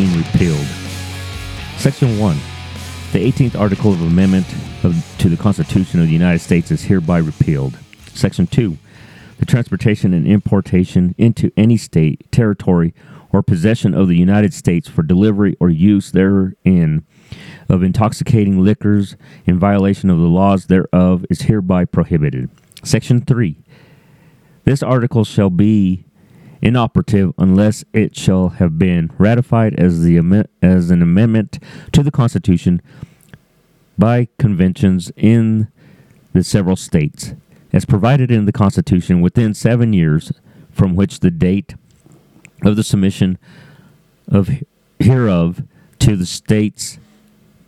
18 repealed. Section 1. The 18th article of amendment of, to the Constitution of the United States is hereby repealed. Section 2. The transportation and importation into any state, territory, or possession of the United States for delivery or use therein of intoxicating liquors in violation of the laws thereof is hereby prohibited. Section 3. This article shall be inoperative unless it shall have been ratified as the as an amendment to the Constitution by conventions in the several states, as provided in the Constitution within seven years from which the date of the submission of hereof to the states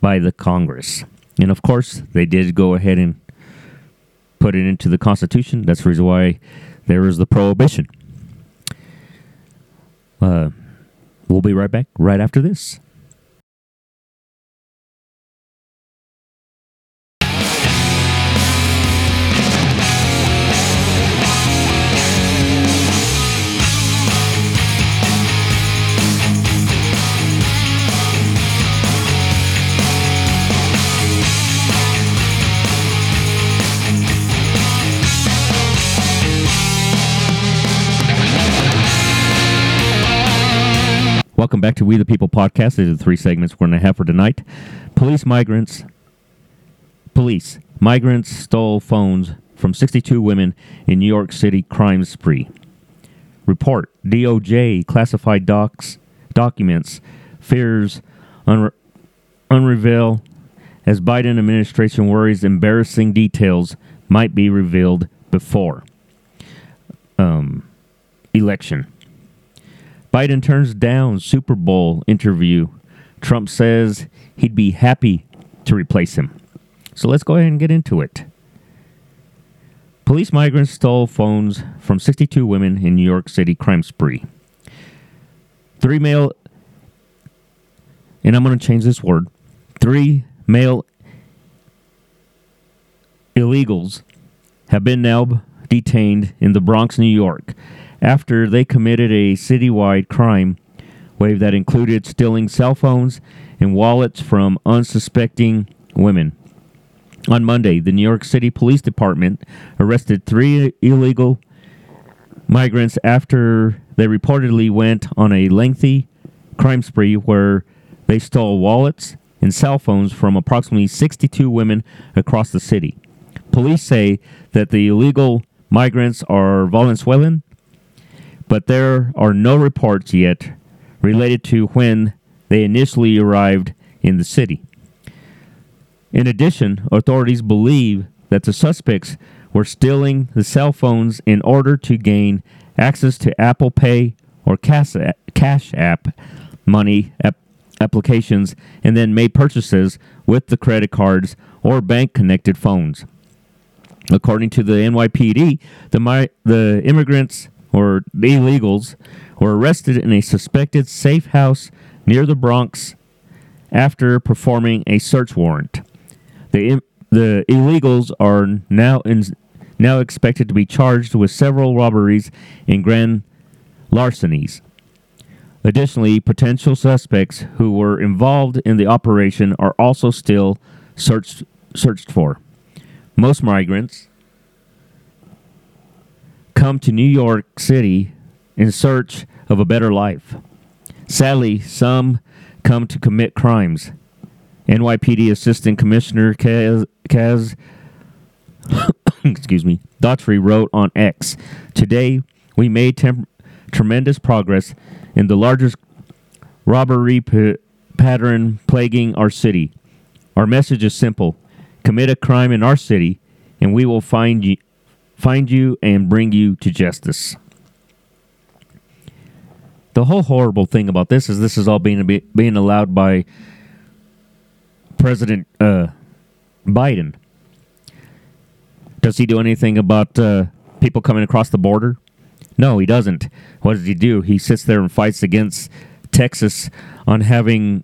by the Congress. And of course, they did go ahead and put it into the Constitution. That's the reason why there is the prohibition. Uh, we'll be right back right after this. Welcome back to We the People podcast. These are the three segments we're going to have for tonight. Police migrants. Police migrants stole phones from 62 women in New York City crime spree. Report DOJ classified docs documents fears unre- unreveal as Biden administration worries embarrassing details might be revealed before um, election. Biden turns down Super Bowl interview. Trump says he'd be happy to replace him. So let's go ahead and get into it. Police migrants stole phones from 62 women in New York City crime spree. Three male, and I'm going to change this word, three male illegals have been now detained in the Bronx, New York after they committed a citywide crime wave that included stealing cell phones and wallets from unsuspecting women. On Monday, the New York City Police Department arrested three illegal migrants after they reportedly went on a lengthy crime spree where they stole wallets and cell phones from approximately 62 women across the city. Police say that the illegal migrants are Venezuelan but there are no reports yet related to when they initially arrived in the city. In addition, authorities believe that the suspects were stealing the cell phones in order to gain access to Apple Pay or Cash App money applications and then made purchases with the credit cards or bank connected phones. According to the NYPD, the, the immigrants or illegals were arrested in a suspected safe house near the Bronx after performing a search warrant. The, the illegals are now in, now expected to be charged with several robberies and grand larcenies. Additionally, potential suspects who were involved in the operation are also still searched searched for. Most migrants come to New York City in search of a better life. Sadly, some come to commit crimes. NYPD Assistant Commissioner Kaz, Kaz excuse me, Daughtry wrote on X, "Today we made tremendous progress in the largest robbery p- pattern plaguing our city. Our message is simple: commit a crime in our city, and we will find you, find you and bring you to justice. The whole horrible thing about this is this is all being being allowed by President uh, Biden. Does he do anything about uh, people coming across the border? No, he doesn't. What does he do? He sits there and fights against Texas on having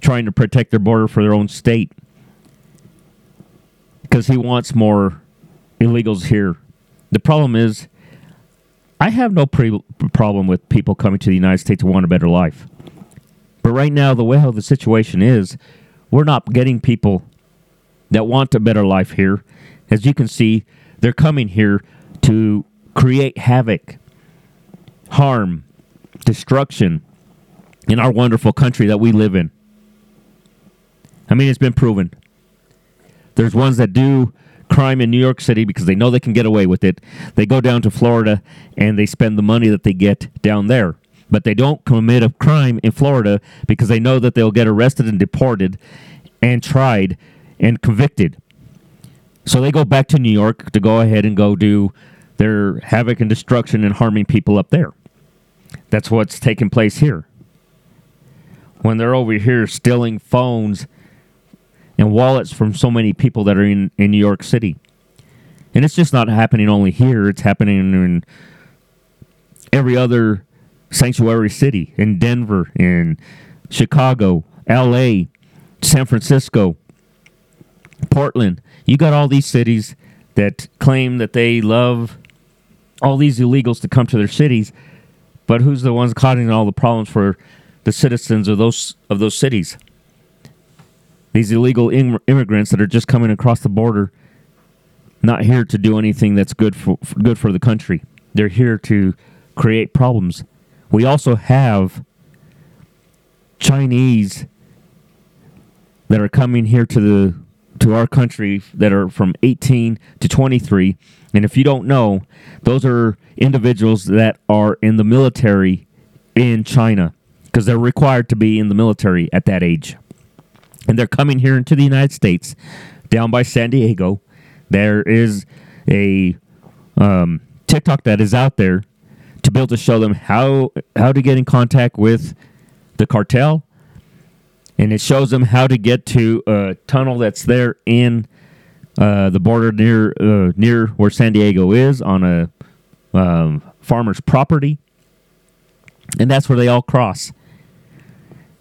trying to protect their border for their own state. because he wants more illegals here. The problem is, I have no pre- problem with people coming to the United States to want a better life. But right now, the way how the situation is, we're not getting people that want a better life here. As you can see, they're coming here to create havoc, harm, destruction in our wonderful country that we live in. I mean, it's been proven. There's ones that do crime in New York City because they know they can get away with it. They go down to Florida and they spend the money that they get down there. But they don't commit a crime in Florida because they know that they'll get arrested and deported and tried and convicted. So they go back to New York to go ahead and go do their havoc and destruction and harming people up there. That's what's taking place here. When they're over here stealing phones and wallets from so many people that are in, in New York City. And it's just not happening only here, it's happening in every other sanctuary city in Denver, in Chicago, LA, San Francisco, Portland. You got all these cities that claim that they love all these illegals to come to their cities, but who's the ones causing all the problems for the citizens of those of those cities? These illegal Im- immigrants that are just coming across the border, not here to do anything that's good for, for good for the country. They're here to create problems. We also have Chinese that are coming here to the to our country that are from 18 to 23 and if you don't know those are individuals that are in the military in China because they're required to be in the military at that age and they're coming here into the United States down by San Diego. There is a um, TikTok that is out there to be able to show them how how to get in contact with the cartel. And it shows them how to get to a tunnel that's there in uh, the border near uh, near where San Diego is on a um, farmer's property, and that's where they all cross.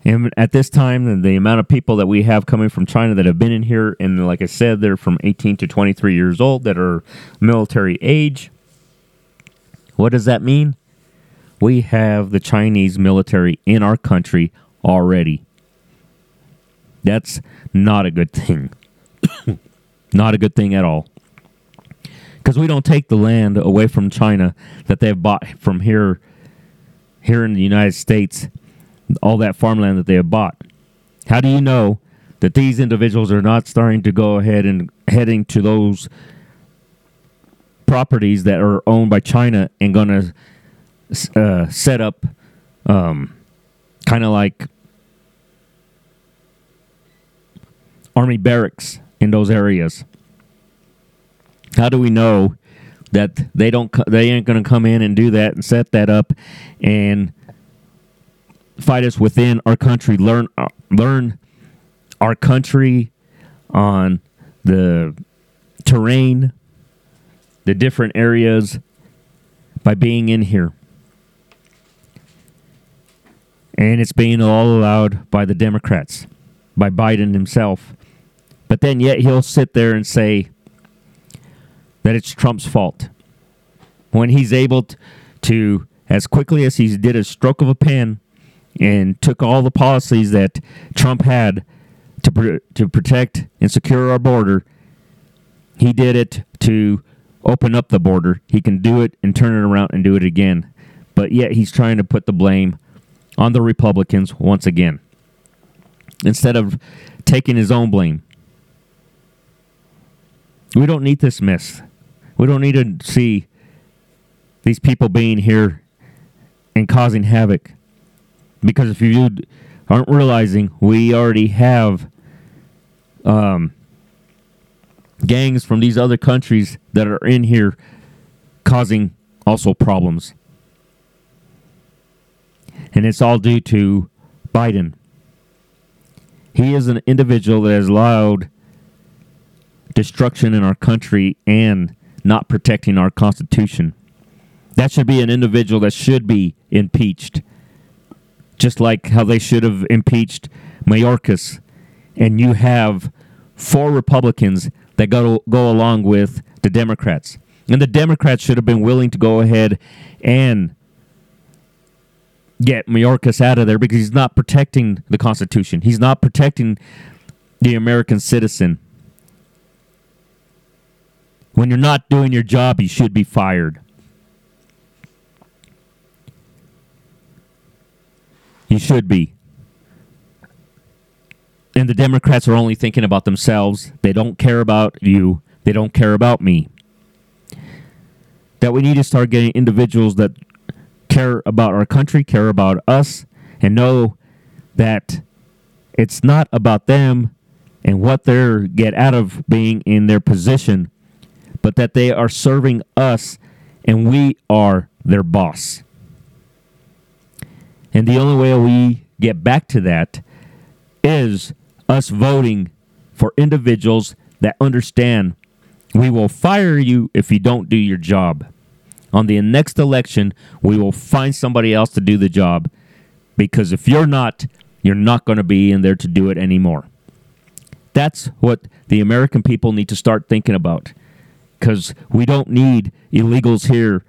And at this time, the amount of people that we have coming from China that have been in here, and like I said, they're from 18 to 23 years old that are military age. What does that mean? We have the Chinese military in our country already. That's not a good thing. not a good thing at all. Because we don't take the land away from China that they've bought from here, here in the United States, all that farmland that they have bought. How do you know that these individuals are not starting to go ahead and heading to those properties that are owned by China and going to uh, set up um, kind of like army barracks in those areas. How do we know that they don't they ain't going to come in and do that and set that up and fight us within our country learn uh, learn our country on the terrain the different areas by being in here and it's being all allowed by the democrats by biden himself but then yet he'll sit there and say that it's Trump's fault. When he's able to, as quickly as he did a stroke of a pen and took all the policies that Trump had to, to protect and secure our border, he did it to open up the border. He can do it and turn it around and do it again. But yet he's trying to put the blame on the Republicans once again instead of taking his own blame. We don't need this mess. We don't need to see these people being here and causing havoc. Because if you aren't realizing, we already have um, gangs from these other countries that are in here causing also problems. And it's all due to Biden. He is an individual that has allowed destruction in our country and not protecting our Constitution. That should be an individual that should be impeached, just like how they should have impeached Mayorkas. And you have four Republicans that go go along with the Democrats. And the Democrats should have been willing to go ahead and get Mayorkas out of there because he's not protecting the Constitution. He's not protecting the American citizen. When you're not doing your job, you should be fired. You should be. And the Democrats are only thinking about themselves. They don't care about you. They don't care about me. That we need to start getting individuals that care about our country, care about us, and know that it's not about them and what they get out of being in their position, but that they are serving us and we are their boss. And the only way we get back to that is us voting for individuals that understand we will fire you if you don't do your job. On the next election, we will find somebody else to do the job because if you're not, you're not going to be in there to do it anymore. That's what the American people need to start thinking about because we don't need illegals here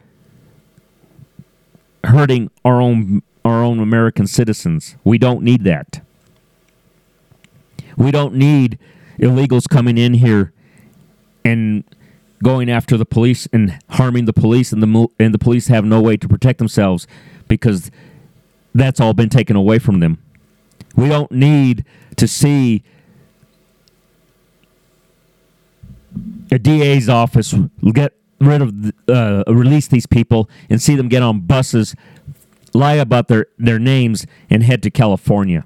hurting our own our own American citizens. We don't need that. We don't need illegals coming in here and going after the police and harming the police and the and the police have no way to protect themselves because that's all been taken away from them. We don't need to see a DA's office get rid of uh, release these people and see them get on buses, lie about their their names, and head to California.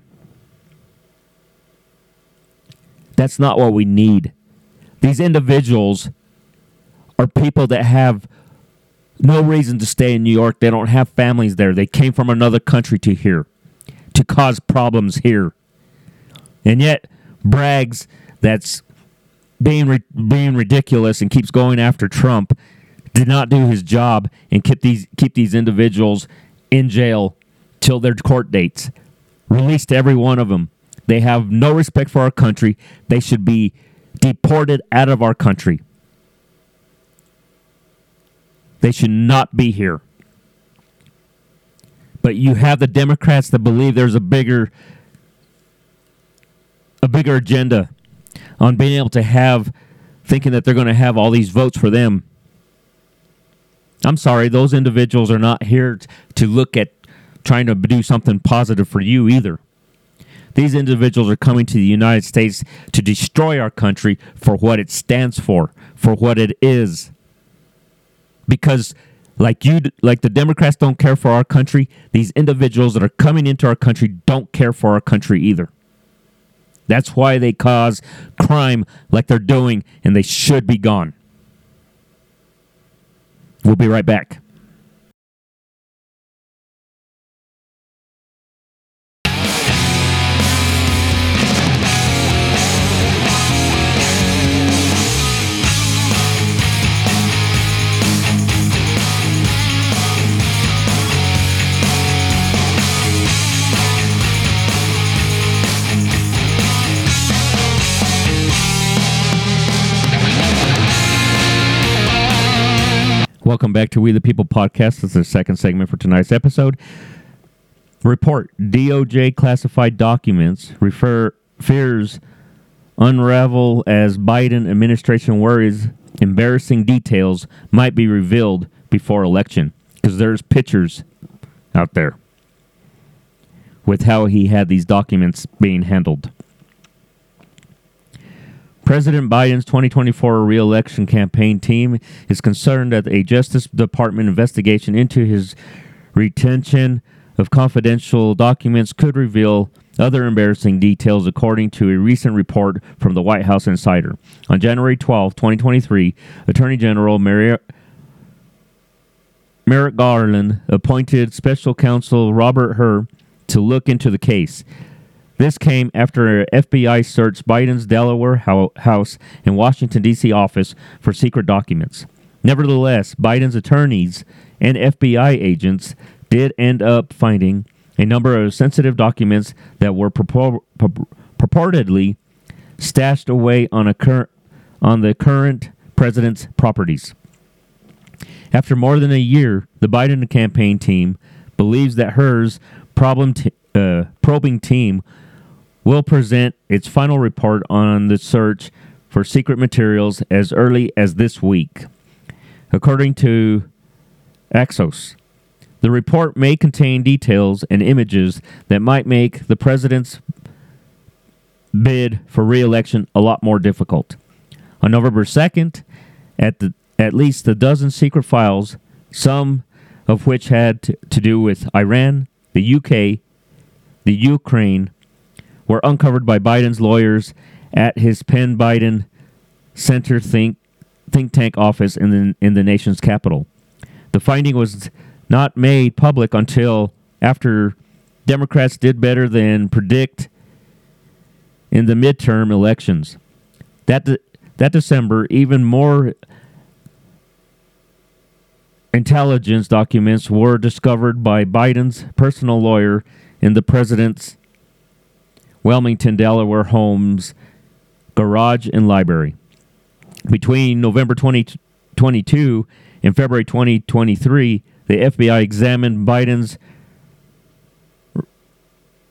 That's not what we need. These individuals are people that have no reason to stay in New York. They don't have families there. They came from another country to here to cause problems here. And yet Bragg's that's being being ridiculous and keeps going after Trump did not do his job and keep these keep these individuals in jail till their court dates. Released every one of them. They have no respect for our country. They should be deported out of our country. They should not be here. But you have the Democrats that believe there's a bigger a bigger agenda on being able to have thinking that they're going to have all these votes for them. I'm sorry, those individuals are not here to look at trying to do something positive for you either. These individuals are coming to the United States to destroy our country for what it stands for, for what it is. Because like you like the Democrats don't care for our country, these individuals that are coming into our country don't care for our country either. That's why they cause crime like they're doing and they should be gone. We'll be right back. Welcome back to We the People podcast. This is the second segment for tonight's episode. Report DOJ classified documents refer fears unravel as Biden administration worries embarrassing details might be revealed before election because there's pictures out there with how he had these documents being handled. President Biden's 2024 reelection campaign team is concerned that a Justice Department investigation into his retention of confidential documents could reveal other embarrassing details, according to a recent report from the White House Insider. On January 12, 2023, Attorney General Merrick Garland appointed special counsel Robert Hur to look into the case. This came after an FBI searched Biden's Delaware house and Washington, D.C. office for secret documents. Nevertheless, Biden's attorneys and FBI agents did end up finding a number of sensitive documents that were purpor- purportedly stashed away on a cur- on the current president's properties. After more than a year, the Biden campaign team believes that Hur's problem t- uh, probing team will present its final report on the search for secret materials as early as this week. According to Axios, the report may contain details and images that might make the president's bid for re-election a lot more difficult. On November 2nd, at the at least a dozen secret files, some of which had to, to do with Iran, the UK, the Ukraine, were uncovered by Biden's lawyers at his Penn Biden Center think think tank office in the in the nation's capital. The finding was not made public until after Democrats did better than predict in the midterm elections. That de- that December, even more intelligence documents were discovered by Biden's personal lawyer in the president's Wilmington, Delaware home's garage and library. Between November 2022 and February 2023, the FBI examined Biden's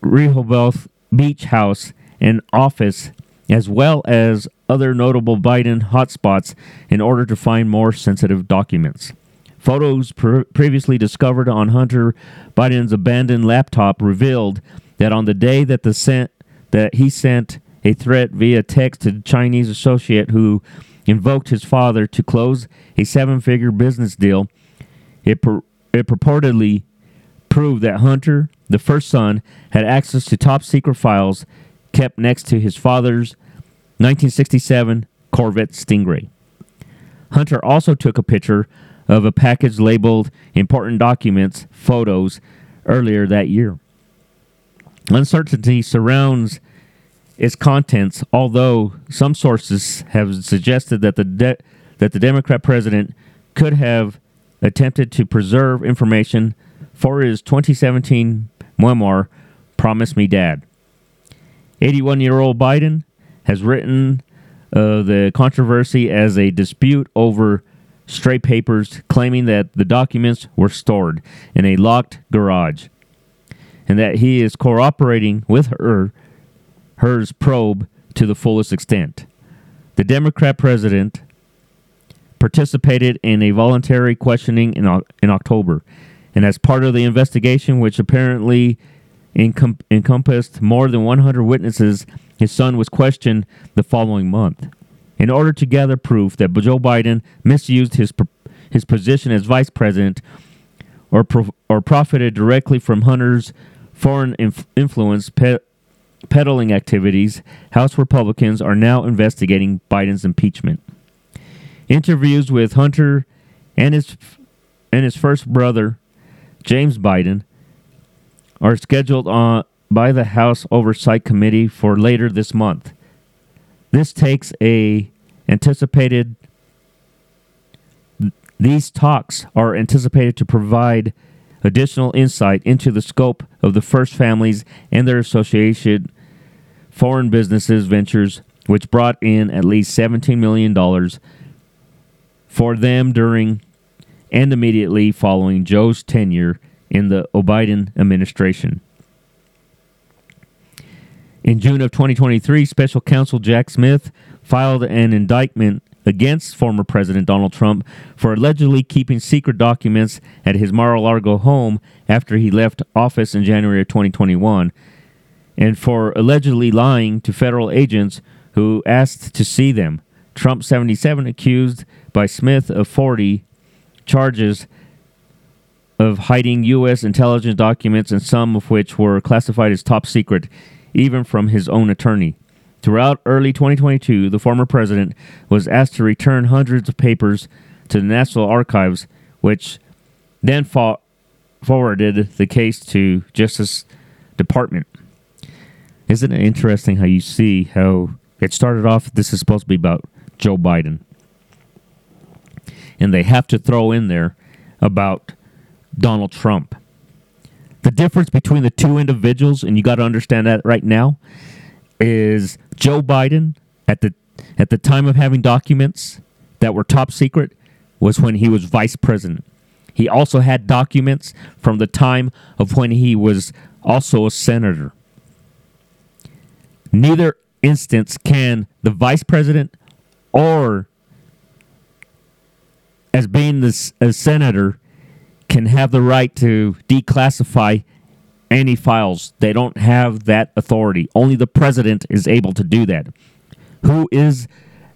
Rehoboth Beach house and office, as well as other notable Biden hotspots, in order to find more sensitive documents. Photos pre- previously discovered on Hunter Biden's abandoned laptop revealed that on the day that the sent that he sent a threat via text to the Chinese associate who invoked his father to close a seven-figure business deal, it pur- it purportedly proved that Hunter, the first son, had access to top secret files kept next to his father's 1967 Corvette Stingray. Hunter also took a picture of a package labeled important documents photos earlier that year. Uncertainty surrounds its contents, although some sources have suggested that the de- that the Democrat president could have attempted to preserve information for his 2017 memoir, Promise Me Dad. 81 year old Biden has written uh, the controversy as a dispute over stray papers, claiming that the documents were stored in a locked garage and that he is cooperating with her Hur's probe to the fullest extent. The Democrat president participated in a voluntary questioning in, in October, and as part of the investigation, which apparently encom- encompassed more than 100 witnesses, his son was questioned the following month. In order to gather proof that Joe Biden misused his his position as vice president or or profited directly from Hunter's foreign inf- influence pe- peddling activities, House Republicans are now investigating Biden's impeachment. Interviews with Hunter and his and his first brother, James Biden, are scheduled on by the House Oversight Committee for later this month. This takes a anticipated these talks are anticipated to provide additional insight into the scope of the first families and their association foreign businesses ventures which brought in at least 17 million dollars for them during and immediately following Joe's tenure in the Biden administration. In June of 2023, special counsel Jack Smith filed an indictment against former President Donald Trump for allegedly keeping secret documents at his Mar a Lago home after he left office in January of 2021, and for allegedly lying to federal agents who asked to see them. Trump 77 accused by Smith of 40 charges of hiding U.S. intelligence documents, and some of which were classified as top secret, even from his own attorney. Throughout early 2022, the former president was asked to return hundreds of papers to the National Archives, which then fought, forwarded the case to Justice Department. Isn't it interesting how you see how it started off? This is supposed to be about Joe Biden, and they have to throw in there about Donald Trump. The difference between the two individuals, and you got to understand that right now, is Joe Biden at the at the time of having documents that were top secret was when he was vice president. He also had documents from the time of when he was also a senator. Neither instance can the vice president or as being a senator can have the right to declassify any files. They don't have that authority. Only the president is able to do that. Who is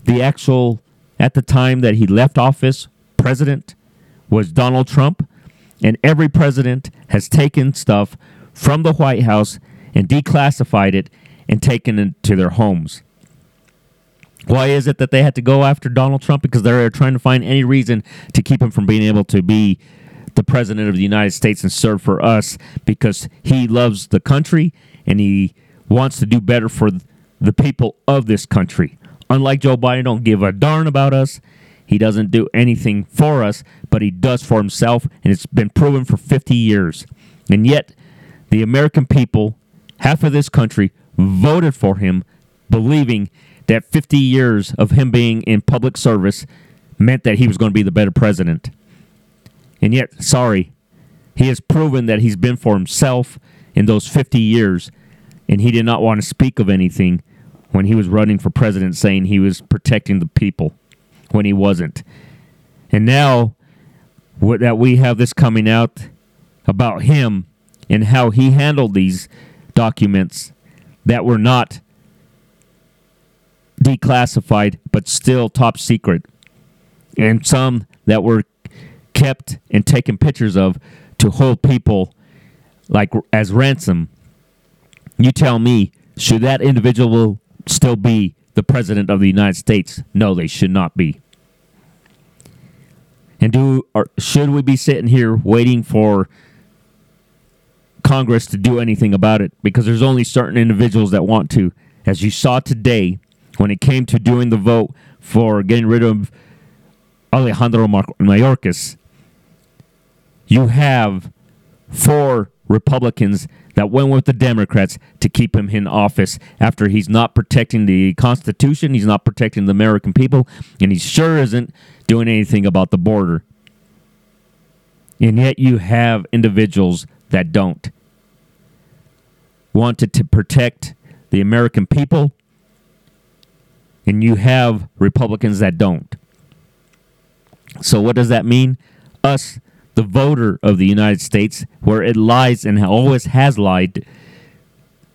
the actual at the time that he left office president was Donald Trump, and every president has taken stuff from the White House and declassified it and taken it to their homes. Why is it that they had to go after Donald Trump? Because they're trying to find any reason to keep him from being able to be the president of the United States and serve for us because he loves the country and he wants to do better for the people of this country. Unlike Joe Biden, don't give a darn about us. He doesn't do anything for us, but he does for himself, and it's been proven for 50 years. And yet, the American people, half of this country, voted for him, believing that 50 years of him being in public service meant that he was going to be the better president. And yet, sorry, he has proven that he's been for himself in those 50 years, and he did not want to speak of anything when he was running for president, saying he was protecting the people when he wasn't. And now that we have this coming out about him and how he handled these documents that were not declassified but still top secret, and some that were kept and taken pictures of to hold people like as ransom. You tell me, should that individual still be the president of the United States? No, they should not be. And do or should we be sitting here waiting for Congress to do anything about it? Because there's only certain individuals that want to. As you saw today, when it came to doing the vote for getting rid of Alejandro Mayorkas, you have four Republicans that went with the Democrats to keep him in office after he's not protecting the Constitution, he's not protecting the American people, and he sure isn't doing anything about the border. And yet you have individuals that don't. Wanted to protect the American people, and you have Republicans that don't. So, what does that mean? Us the voter of the United States, where it lies and always has lied,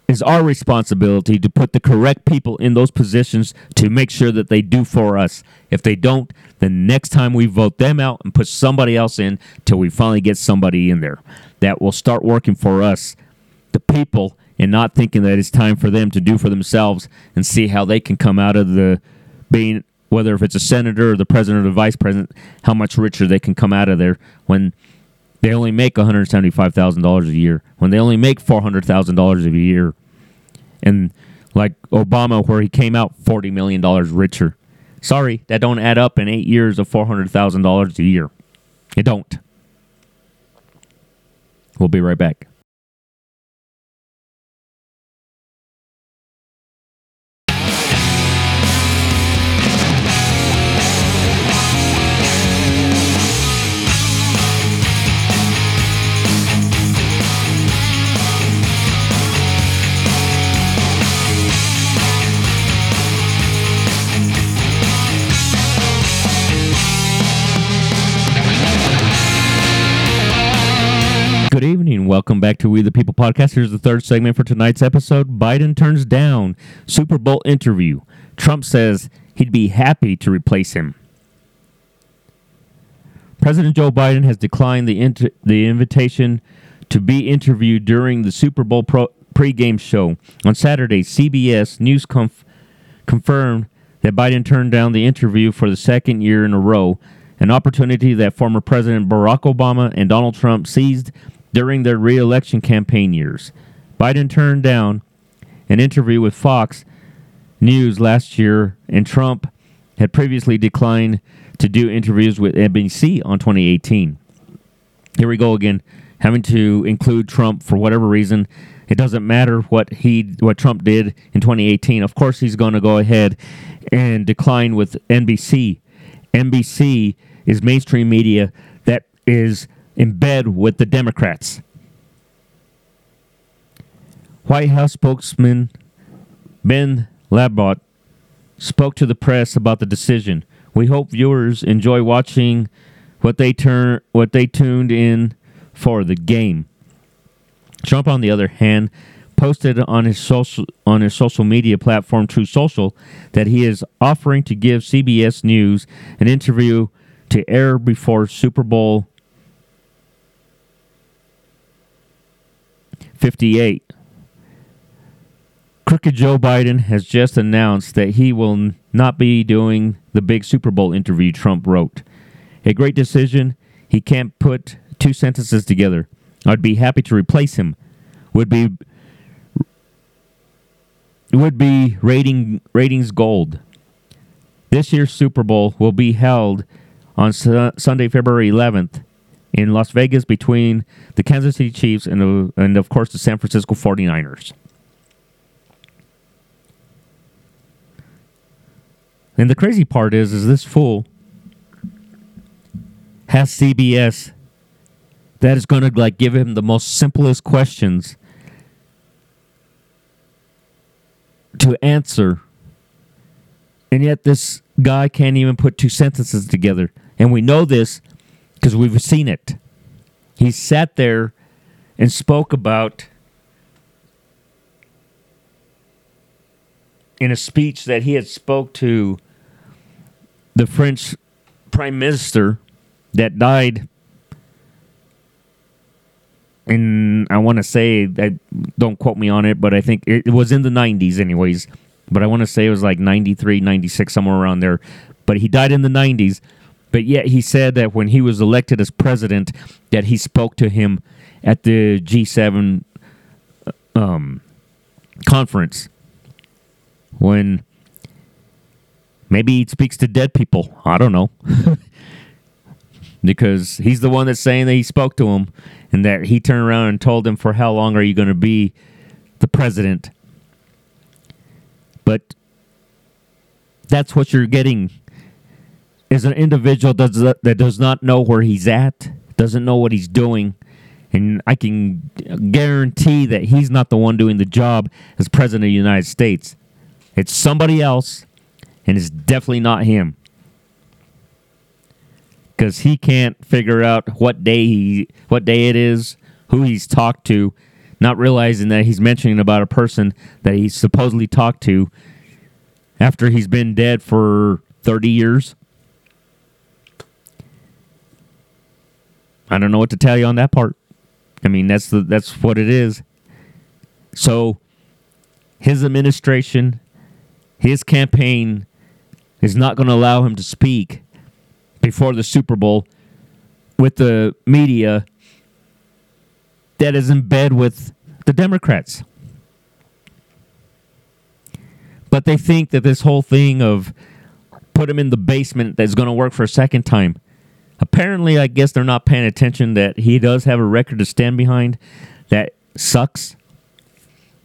is our responsibility to put the correct people in those positions to make sure that they do for us. If they don't, the next time we vote them out and put somebody else in till we finally get somebody in there that will start working for us, the people, and not thinking that it's time for them to do for themselves and see how they can come out of the being whether if it's a senator or the president or the vice president, how much richer they can come out of there when they only make $175,000 a year, when they only make $400,000 a year. And like Obama, where he came out $40 million richer. Sorry, that don't add up in eight years of $400,000 a year. It don't. We'll be right back. Good evening. Welcome back to We the People podcast. Here's the third segment for tonight's episode. Biden turns down Super Bowl interview. Trump says he'd be happy to replace him. President Joe Biden has declined the inter- the invitation to be interviewed during the Super Bowl pro- pregame show on Saturday. CBS News conf- confirmed that Biden turned down the interview for the second year in a row, an opportunity that former President Barack Obama and Donald Trump seized during their reelection campaign years. Biden turned down an interview with Fox News last year, and Trump had previously declined to do interviews with NBC on 2018. Here we go again, having to include Trump for whatever reason. It doesn't matter what he what Trump did in 2018. Of course, he's going to go ahead and decline with NBC. NBC is mainstream media that is in bed with the Democrats. White House spokesman Ben LaBolt spoke to the press about the decision. We hope viewers enjoy watching what they turn what they tuned in for the game. Trump, on the other hand, posted on his social on his social media platform Truth Social that he is offering to give CBS News an interview to air before Super Bowl 58. Crooked Joe Biden has just announced that he will not be doing the big Super Bowl interview, Trump wrote. A great decision. He can't put two sentences together. I'd be happy to replace him. Would be would be rating ratings gold. This year's Super Bowl will be held on su- Sunday, February 11th in Las Vegas between the Kansas City Chiefs and, and of course the San Francisco 49ers. And the crazy part is is this fool has CBS that is going to like give him the most simplest questions to answer. And yet this guy can't even put two sentences together. And we know this because we've seen it. He sat there and spoke about in a speech that he had spoke to the French prime minister that died in I want to say I don't quote me on it, but I think it, it was in the 90s anyways. But I want to say it was like 93, 96 somewhere around there. But he died in the 90s. But yet he said that when he was elected as president that he spoke to him at the G7 um, conference when maybe he speaks to dead people. I don't know. because he's the one that's saying that he spoke to him and that he turned around and told him for how long are you going to be the president. But that's what you're getting is an individual does that does not know where he's at, doesn't know what he's doing, and I can guarantee that he's not the one doing the job as president of the United States. It's somebody else, and it's definitely not him because he can't figure out what day he what day it is, who he's talked to, not realizing that he's mentioning about a person that he supposedly talked to after he's been dead for 30 years. I don't know what to tell you on that part. I mean, that's the that's what it is. So his administration, his campaign is not going to allow him to speak before the Super Bowl with the media that is in bed with the Democrats. But they think that this whole thing of put him in the basement that's going to work for a second time. Apparently, I guess they're not paying attention that he does have a record to stand behind that sucks,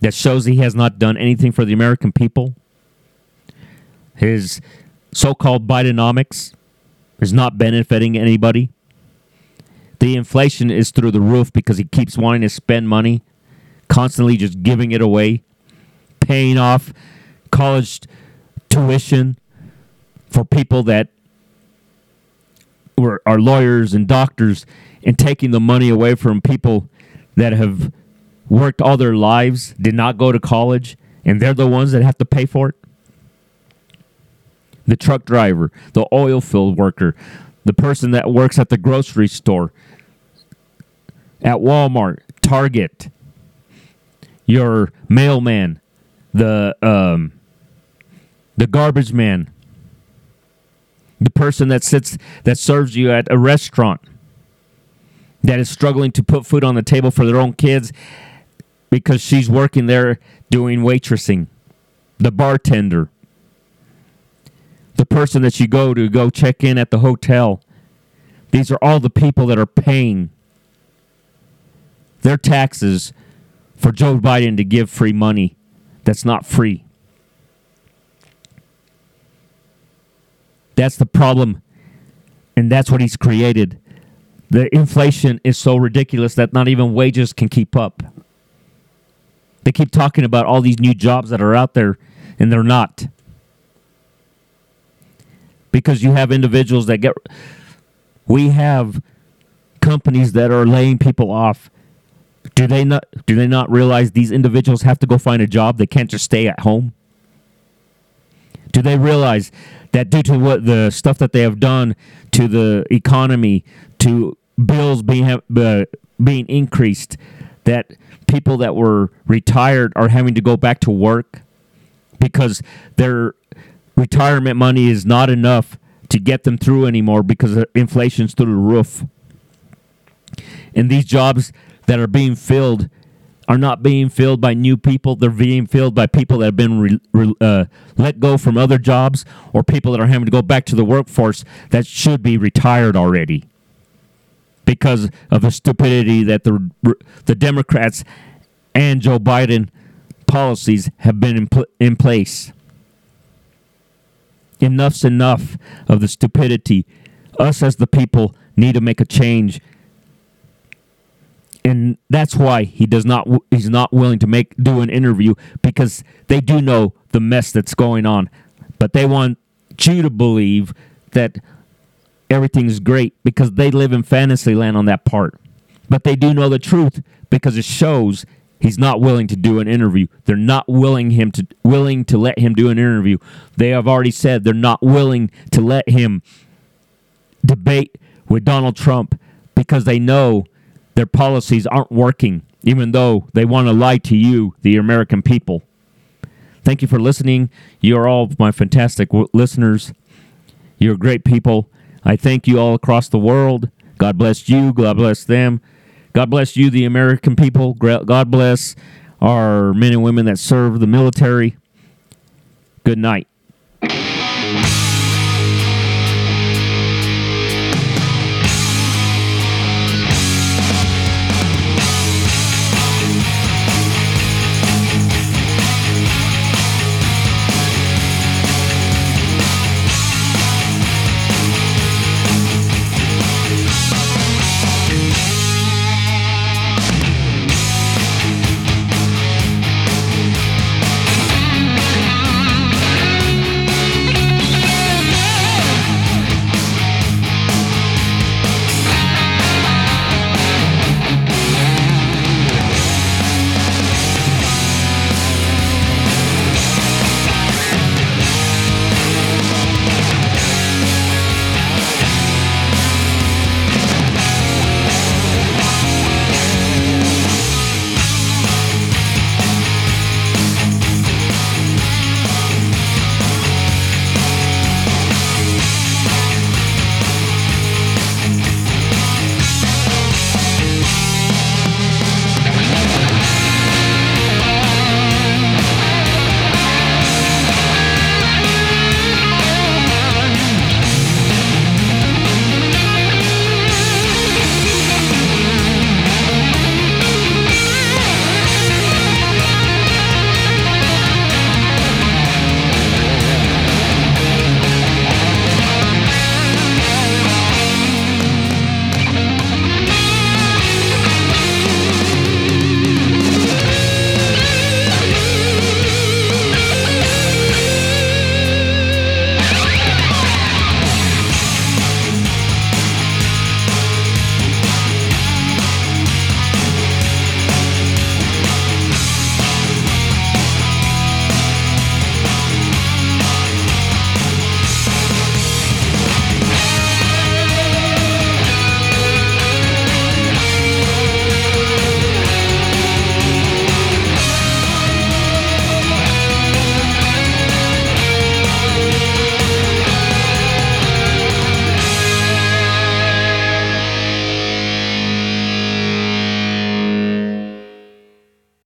that shows he has not done anything for the American people. His so called Bidenomics is not benefiting anybody. The inflation is through the roof because he keeps wanting to spend money, constantly just giving it away, paying off college tuition for people that were are lawyers and doctors and taking the money away from people that have worked all their lives, did not go to college, and they're the ones that have to pay for it? The truck driver, the oil field worker, the person that works at the grocery store, at Walmart, Target, your mailman, the um, the garbage man, the person that sits that serves you at a restaurant that is struggling to put food on the table for their own kids because she's working there doing waitressing, the bartender, the person that you go to go check in at the hotel. These are all the people that are paying their taxes for Joe Biden to give free money that's not free. That's the problem. And that's what he's created. The inflation is so ridiculous that not even wages can keep up. They keep talking about all these new jobs that are out there, and they're not. Because you have individuals that get. We have companies that are laying people off. Do they not do they not realize these individuals have to go find a job? They can't just stay at home. Do they realize that due to what the stuff that they have done to the economy, to bills being uh, being increased, that people that were retired are having to go back to work because their retirement money is not enough to get them through anymore because inflation's through the roof. And these jobs that are being filled are not being filled by new people. They're being filled by people that have been re, re, uh, let go from other jobs or people that are having to go back to the workforce that should be retired already because of the stupidity that the the Democrats and Joe Biden policies have been in, pl- in place. Enough's enough of the stupidity. Us as the people need to make a change and that's why he does not he's not willing to make do an interview because they do know the mess that's going on. But they want you to believe that everything's great because they live in fantasy land on that part. But they do know the truth because it shows he's not willing to do an interview. They're not willing him to willing to let him do an interview. They have already said they're not willing to let him debate with Donald Trump because they know their policies aren't working, even though they want to lie to you, the American people. Thank you for listening. You are all my fantastic w- listeners. You're great people. I thank you all across the world. God bless you. God bless them. God bless you, the American people. God bless our men and women that serve the military. Good night.